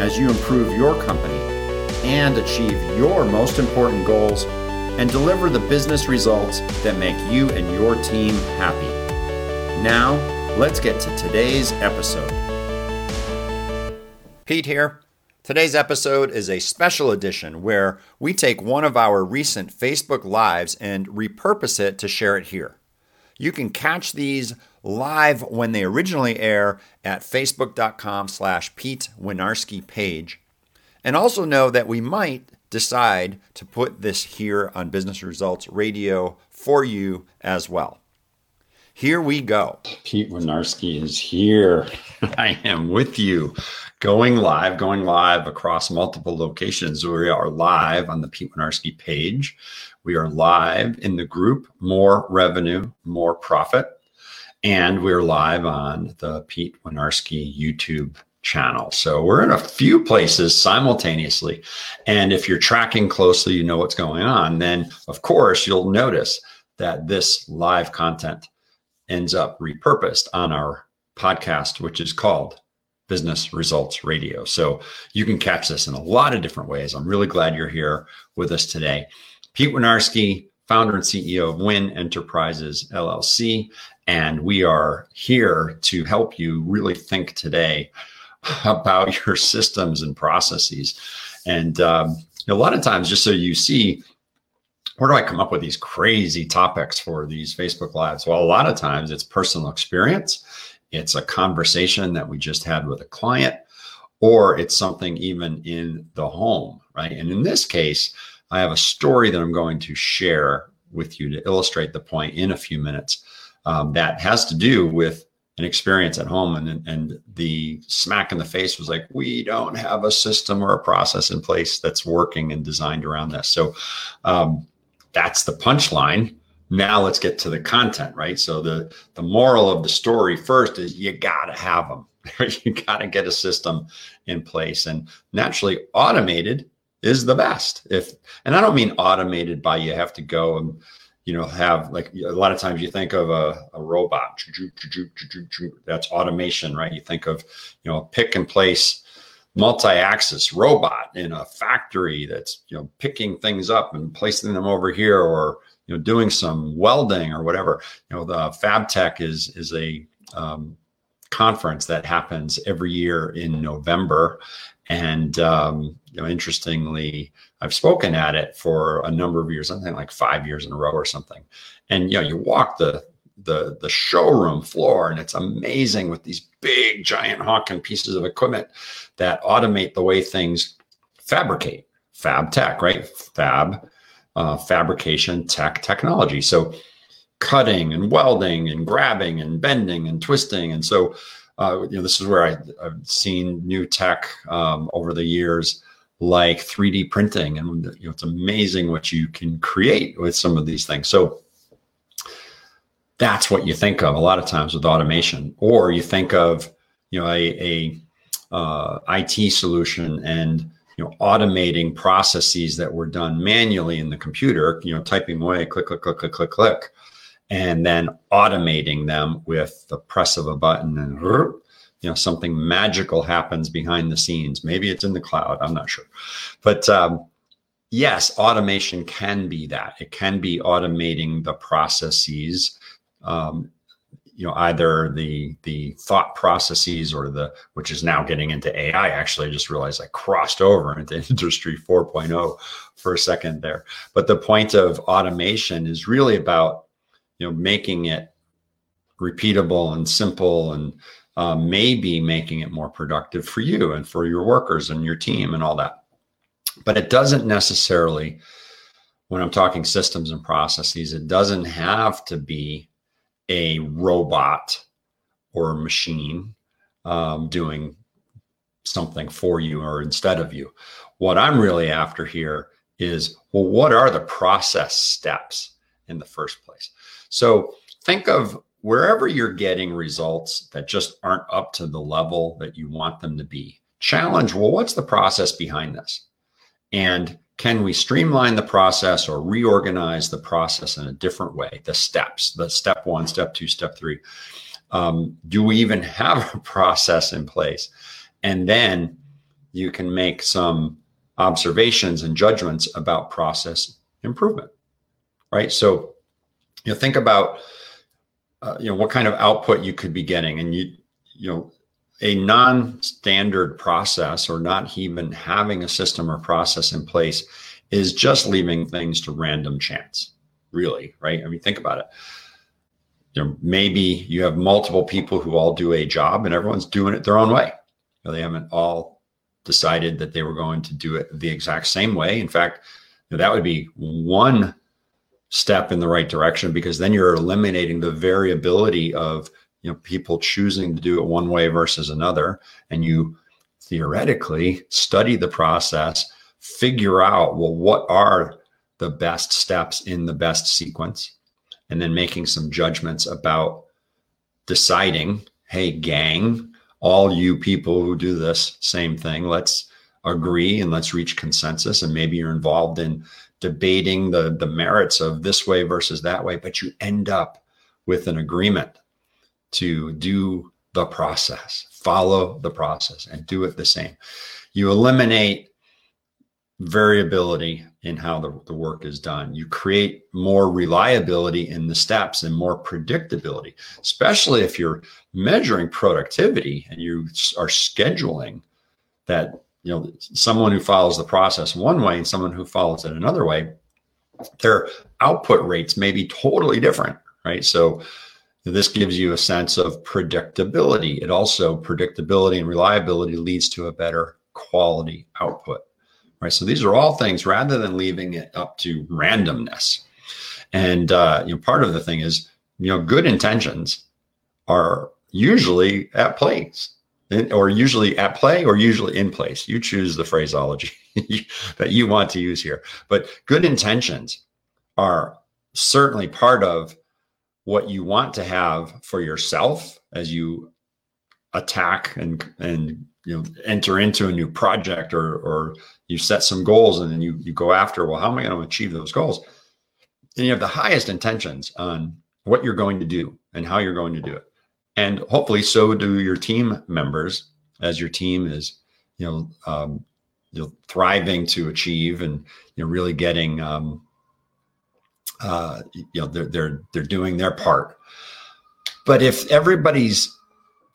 as you improve your company and achieve your most important goals and deliver the business results that make you and your team happy. Now, let's get to today's episode. Pete here. Today's episode is a special edition where we take one of our recent Facebook Lives and repurpose it to share it here. You can catch these live when they originally air at facebook.com slash Pete Winiarski page. And also know that we might decide to put this here on Business Results Radio for you as well. Here we go. Pete Winiarski is here. I am with you going live, going live across multiple locations. We are live on the Pete Winiarski page. We are live in the group More Revenue, More Profit. And we're live on the Pete Winiarski YouTube channel. So we're in a few places simultaneously. And if you're tracking closely, you know what's going on. Then, of course, you'll notice that this live content ends up repurposed on our podcast, which is called Business Results Radio. So you can catch this in a lot of different ways. I'm really glad you're here with us today. Pete Winiarski, founder and CEO of Win Enterprises LLC. And we are here to help you really think today about your systems and processes. And um, a lot of times, just so you see, where do I come up with these crazy topics for these Facebook Lives? Well, a lot of times it's personal experience, it's a conversation that we just had with a client, or it's something even in the home, right? And in this case, I have a story that I'm going to share with you to illustrate the point in a few minutes um, that has to do with an experience at home. And and the smack in the face was like we don't have a system or a process in place that's working and designed around this so um, that's the punchline. Now let's get to the content right? So the the moral of the story first is you got to have them you got to get a system in place. And naturally automated is the best. If and i don't mean automated by you have to go and you know, have like a lot of times you think of a, a robot, that's automation, right? You think of, you know, pick and place multi-axis robot in a factory that's, you know, picking things up and placing them over here or, you know, doing some welding or whatever. You know, the FabTech is, is a, um, conference that happens every year in November. And um, you know, interestingly, I've spoken at it for a number of years, I think like five years in a row or something. And you know, you walk the the the showroom floor, and it's amazing with these big, giant honking pieces of equipment that automate the way things fabricate. Fab tech, right? Fab, uh, fabrication tech technology. So cutting and welding and grabbing and bending and twisting, and so uh, you know, this is where I, have seen new tech um, over the years, like 3D printing, and you know, it's amazing what you can create with some of these things. So that's what you think of a lot of times with automation, or you think of you know a, a uh, IT solution and you know automating processes that were done manually in the computer you know typing away click click click click click click and then automating them with the press of a button and you know something magical happens behind the scenes. Maybe it's in the cloud i'm not sure. But um, yes automation can be that. It can be automating the processes um, you know either the the thought processes or the which is now getting into ai actually i just realized i crossed over into industry 4.0 for a second there. But the point of automation is really about you know making it repeatable and simple and uh, maybe making it more productive for you and for your workers and your team and all that but it doesn't necessarily when i'm talking systems and processes it doesn't have to be a robot or a machine um, doing something for you or instead of you. What I'm really after here is well, what are the process steps in the first place? So think of wherever you're getting results that just aren't up to the level that you want them to be. Challenge, well, what's the process behind this? And can we streamline the process or reorganize the process in a different way? The steps, the step one, step two, step three. Um, do we even have a process in place? And then you can make some observations and judgments about process improvement, right? So, you know, think about, uh, you know, what kind of output you could be getting, and you, you know, a non-standard process or not even having a system or process in place is just leaving things to random chance really right? I mean think about it. You know maybe you have multiple people who all do a job and everyone's doing it their own way. You know, they haven't all decided that they were going to do it the exact same way. In fact you know, that would be one step in the right direction because then you're eliminating the variability of you know people choosing to do it one way versus another. And you theoretically study the process figure out well what are the best steps in the best sequence and then making some judgments about deciding hey gang all you people who do this same thing let's agree and let's reach consensus. And maybe you're involved in debating the the merits of this way versus that way but you end up with an agreement to do the process, follow the process, and do it the same. You eliminate variability in how the, the work is done. You create more reliability in the steps and more predictability, especially if you're measuring productivity and you are scheduling that, you know, someone who follows the process one way and someone who follows it another way, their output rates may be totally different, right? So this gives you a sense of predictability. It also, predictability and reliability leads to a better quality output. Right. So these are all things rather than leaving it up to randomness. And uh, you know, part of the thing is, you know, good intentions are usually at place or usually at play or usually in place. You choose the phraseology that you want to use here. But good intentions are certainly part of what you want to have for yourself as you attack and and you know enter into a new project or or you set some goals and then you you go after well how am i going to achieve those goals and you have the highest intentions on what you're going to do and how you're going to do it and hopefully so do your team members as your team is you know um, you know thriving to achieve and you know really getting um, uh, you know they're they're they're doing their part. But if everybody's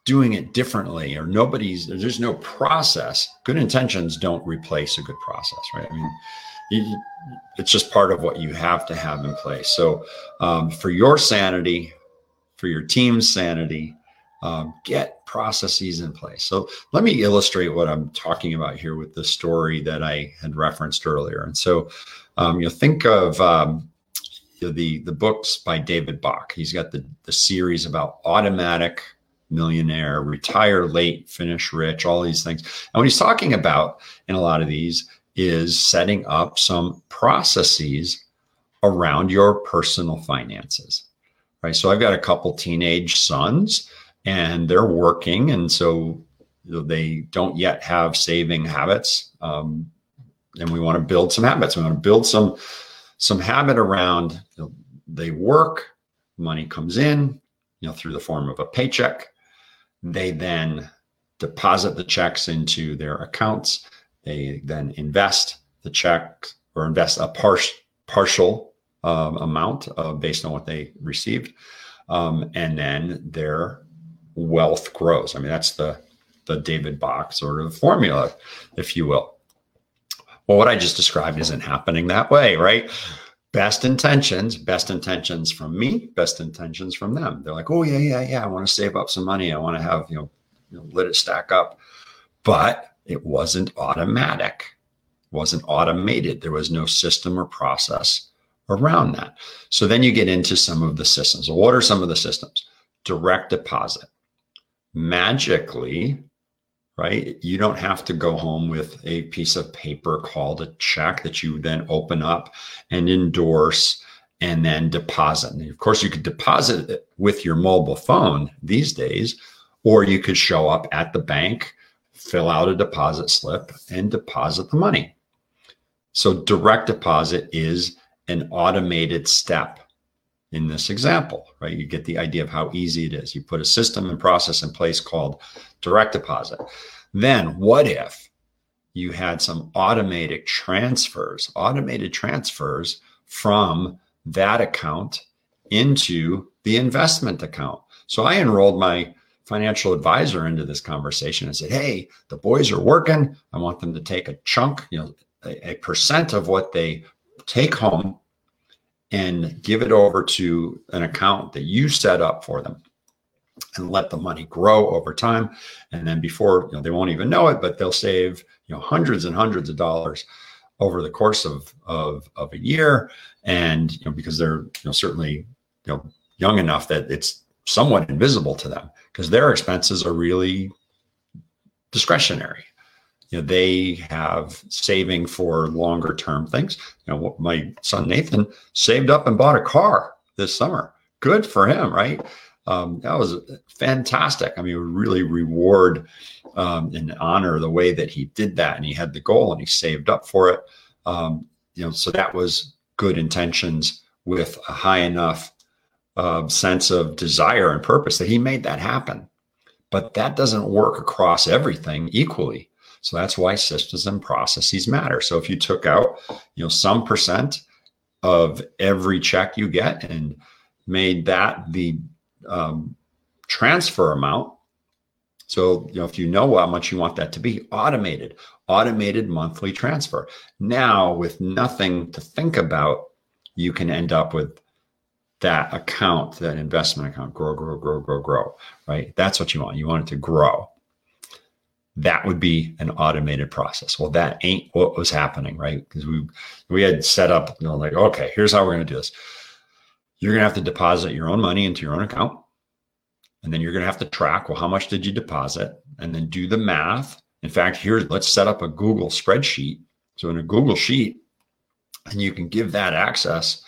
doing it differently or nobody's there's no process good intentions don't replace a good process right? I mean it's just part of what you have to have in place. So um, for your sanity for your team's sanity um, get processes in place so let me illustrate what i'm talking about here with the story that i had referenced earlier and so um, you know think of um, the the books by David Bach. He's got the the series about automatic millionaire, retire late, finish rich, all these things. And what he's talking about in a lot of these is setting up some processes around your personal finances. Right. So I've got a couple teenage sons and they're working. And so they don't yet have saving habits. Um, and we want to build some habits. We want to build some some habit around you know, they work, money comes in, you know, through the form of a paycheck. They then deposit the checks into their accounts. They then invest the check or invest a par- partial um, amount uh, based on what they received. Um, and then their wealth grows. I mean, that's the the David Bach sort of formula, if you will. Well, what I just described isn't happening that way, right? Best intentions, best intentions from me, best intentions from them. They're like, oh yeah, yeah, yeah. I want to save up some money. I want to have you know, you know let it stack up, but it wasn't automatic, wasn't automated. There was no system or process around that. So then you get into some of the systems. what are some of the systems? Direct deposit. Magically, right? You don't have to go home with a piece of paper called a check that you then open up and endorse and then deposit. And of course, you could deposit it with your mobile phone these days, or you could show up at the bank, fill out a deposit slip, and deposit the money. So, direct deposit is an automated step in this example, right? You get the idea of how easy it is. You put a system and process in place called direct deposit. Then, what if you had some automated transfers, automated transfers from that account into the investment account? So I enrolled my financial advisor into this conversation and said, Hey, the boys are working. I want them to take a chunk, you know, a, a percent of what they take home and give it over to an account that you set up for them and let the money grow over time. And then before you know they won't even know it but they'll save you know hundreds and hundreds of dollars over the course of of, of a year. And you know because they're you know certainly you know young enough that it's somewhat invisible to them because their expenses are really discretionary you know they have saving for longer term things. You know my son nathan saved up and bought a car this summer. Good for him right? Um, that was fantastic. I mean really reward um, and honor the way that he did that and he had the goal and he saved up for it. Um, you know so that was good intentions with a high enough uh, sense of desire and purpose that he made that happen. But that doesn't work across everything equally so that's why systems and processes matter. So if you took out, you know, some percent of every check you get and made that the um, transfer amount. So, you know, if you know how much you want that to be, automated, automated monthly transfer. Now, with nothing to think about, you can end up with that account, that investment account, grow, grow, grow, grow, grow, right? That's what you want. You want it to grow that would be an automated process. Well, that ain't what was happening, right? Because we we had set up, you know, like, okay, here's how we're going to do this. You're going to have to deposit your own money into your own account, and then you're going to have to track. Well, how much did you deposit? And then do the math. In fact, here, let's set up a Google spreadsheet. So in a Google sheet, and you can give that access.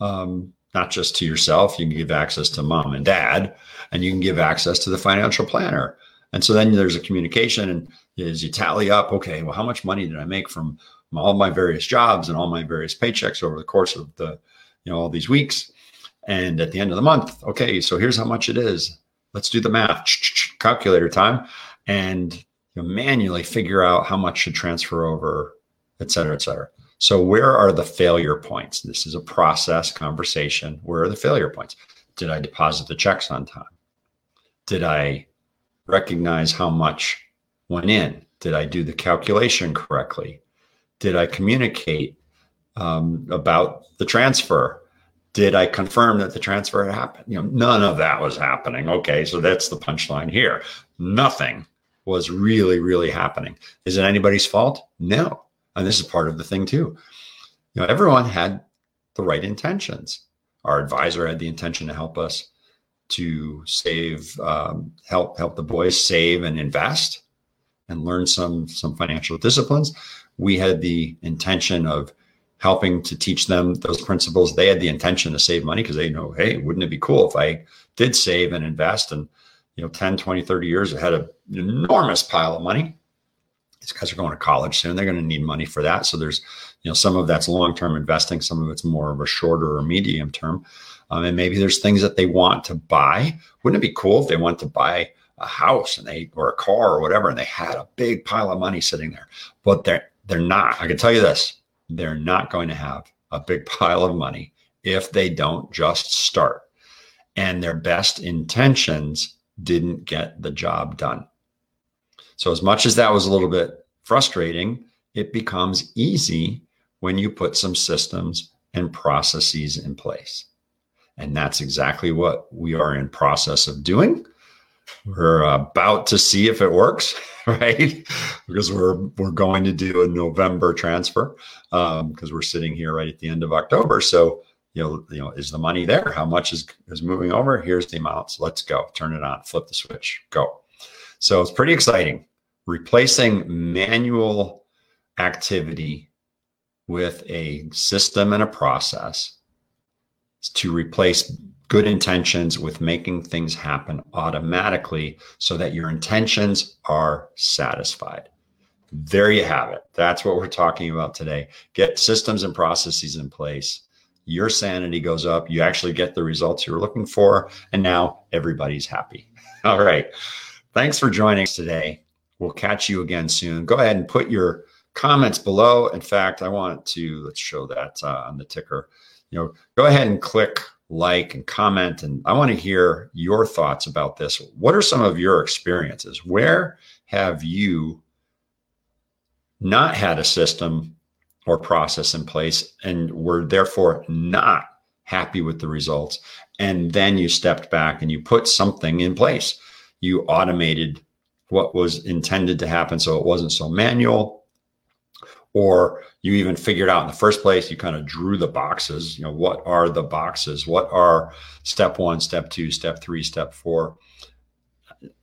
Um, not just to yourself, you can give access to mom and dad, and you can give access to the financial planner and so then there's a communication, and is you tally up, okay, well, how much money did I make from all my various jobs and all my various paychecks over the course of the, you know, all these weeks? And at the end of the month, okay, so here's how much it is. Let's do the math. Calculator time, and manually figure out how much should transfer over, et cetera, et cetera. So, where are the failure points? This is a process conversation. Where are the failure points? Did I deposit the checks on time? Did I recognize how much went in? Did I do the calculation correctly? Did I communicate um, about the transfer? Did I confirm that the transfer had happened? You know, none of that was happening. Okay, so that's the punchline here. Nothing was really, really happening. Is it anybody's fault? No. And this is part of the thing too. You know, everyone had the right intentions. Our advisor had the intention to help us to save, um, help help the boys save and invest, and learn some some financial disciplines. We had the intention of helping to teach them those principles. They had the intention to save money because they know, hey, wouldn't it be cool if I did save and invest and you know 10 20 30 years I had an enormous pile of money these guys are going to college soon. They're going to need money for that. So there's, you know, some of that's long term investing, some of it's more of a shorter or medium term. Um, and maybe there's things that they want to buy. Wouldn't it be cool if they want to buy a house and they or a car or whatever, and they had a big pile of money sitting there? But they're they're not. I can tell you this: they're not going to have a big pile of money if they don't just start. And their best intentions didn't get the job done. So, as much as that was a little bit frustrating, it becomes easy when you put some systems and processes in place. And that's exactly what we are in process of doing. We're about to see if it works, right? because we're we're going to do a November transfer because um, we're sitting here right at the end of October. So you know, you know, is the money there? How much is is moving over? Here's the amounts. Let's go. Turn it on. Flip the switch. Go. So it's pretty exciting replacing manual activity with a system and a process to replace good intentions with making things happen automatically so that your intentions are satisfied. There you have it. That's what we're talking about today. Get systems and processes in place. Your sanity goes up. You actually get the results you were looking for. And now everybody's happy. All right. Thanks for joining us today. We'll catch you again soon. Go ahead and put your comments below. In fact, I want to let's show that uh, on the ticker. You know, go ahead and click like and comment, and I want to hear your thoughts about this. What are some of your experiences? Where have you not had a system or process in place and were therefore not happy with the results? And then you stepped back and you put something in place. You automated what was intended to happen so it wasn't so manual. Or you even figured out in the first place you kind of drew the boxes you know what are the boxes? What are step one step two step three step four?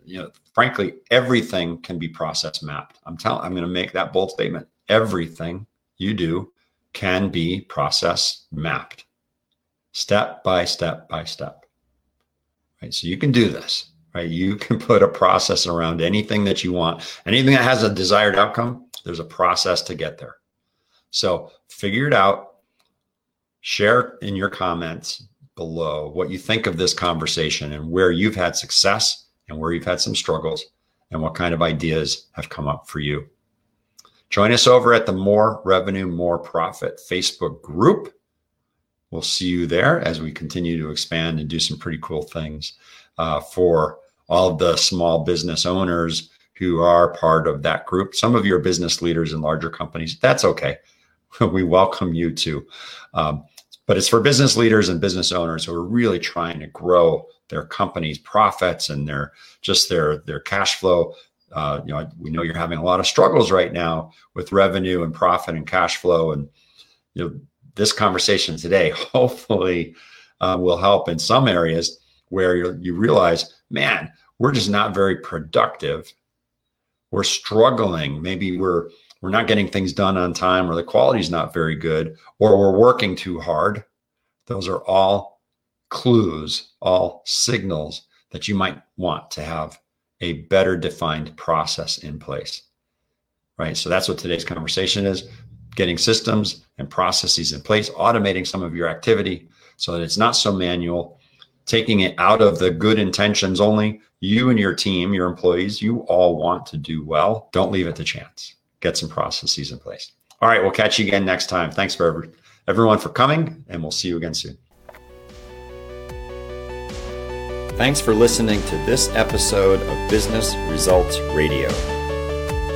You know frankly everything can be process mapped. I'm telling i'm going to make that bold statement. Everything you do can be process mapped. Step by step by step. Right so you can do this right? You can put a process around anything that you want, anything that has a desired outcome. There's a process to get there. So figure it out. Share in your comments below what you think of this conversation and where you've had success and where you've had some struggles and what kind of ideas have come up for you. Join us over at the More Revenue, More Profit Facebook group. We'll see you there as we continue to expand and do some pretty cool things uh, for all the small business owners who are part of that group. Some of your business leaders in larger companies, that's okay. we welcome you too. Um, but it's for business leaders and business owners who are really trying to grow their company's profits and their just their their cash flow. Uh, you know, we know you're having a lot of struggles right now with revenue and profit and cash flow, and you know this conversation today hopefully uh, will help in some areas where you realize, man, we're just not very productive. We're struggling. Maybe we're we're not getting things done on time or the quality's not very good or we're working too hard. Those are all clues, all signals that you might want to have a better defined process in place. Right? So that's what today's conversation is, getting systems and processes in place, automating some of your activity so that it's not so manual taking it out of the good intentions only. You and your team, your employees, you all want to do well. Don't leave it to chance. Get some processes in place. All right, we'll catch you again next time. Thanks for every, everyone for coming, and we'll see you again soon. Thanks for listening to this episode of Business Results Radio.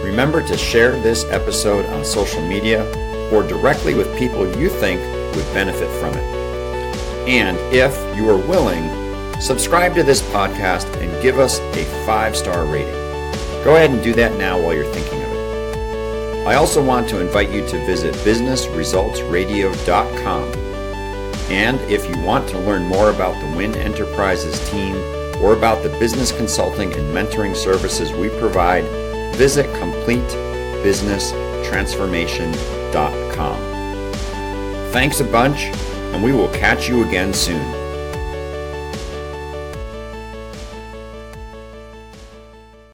Remember to share this episode on social media or directly with people you think would benefit from it. And if you are willing, subscribe to this podcast and give us a five star rating. Go ahead and do that now while you're thinking of it. I also want to invite you to visit businessresultsradio.com. And if you want to learn more about the Win Enterprises team or about the business consulting and mentoring services we provide, visit CompleteBusinessTransformation.com. Thanks a bunch and we will catch you again soon.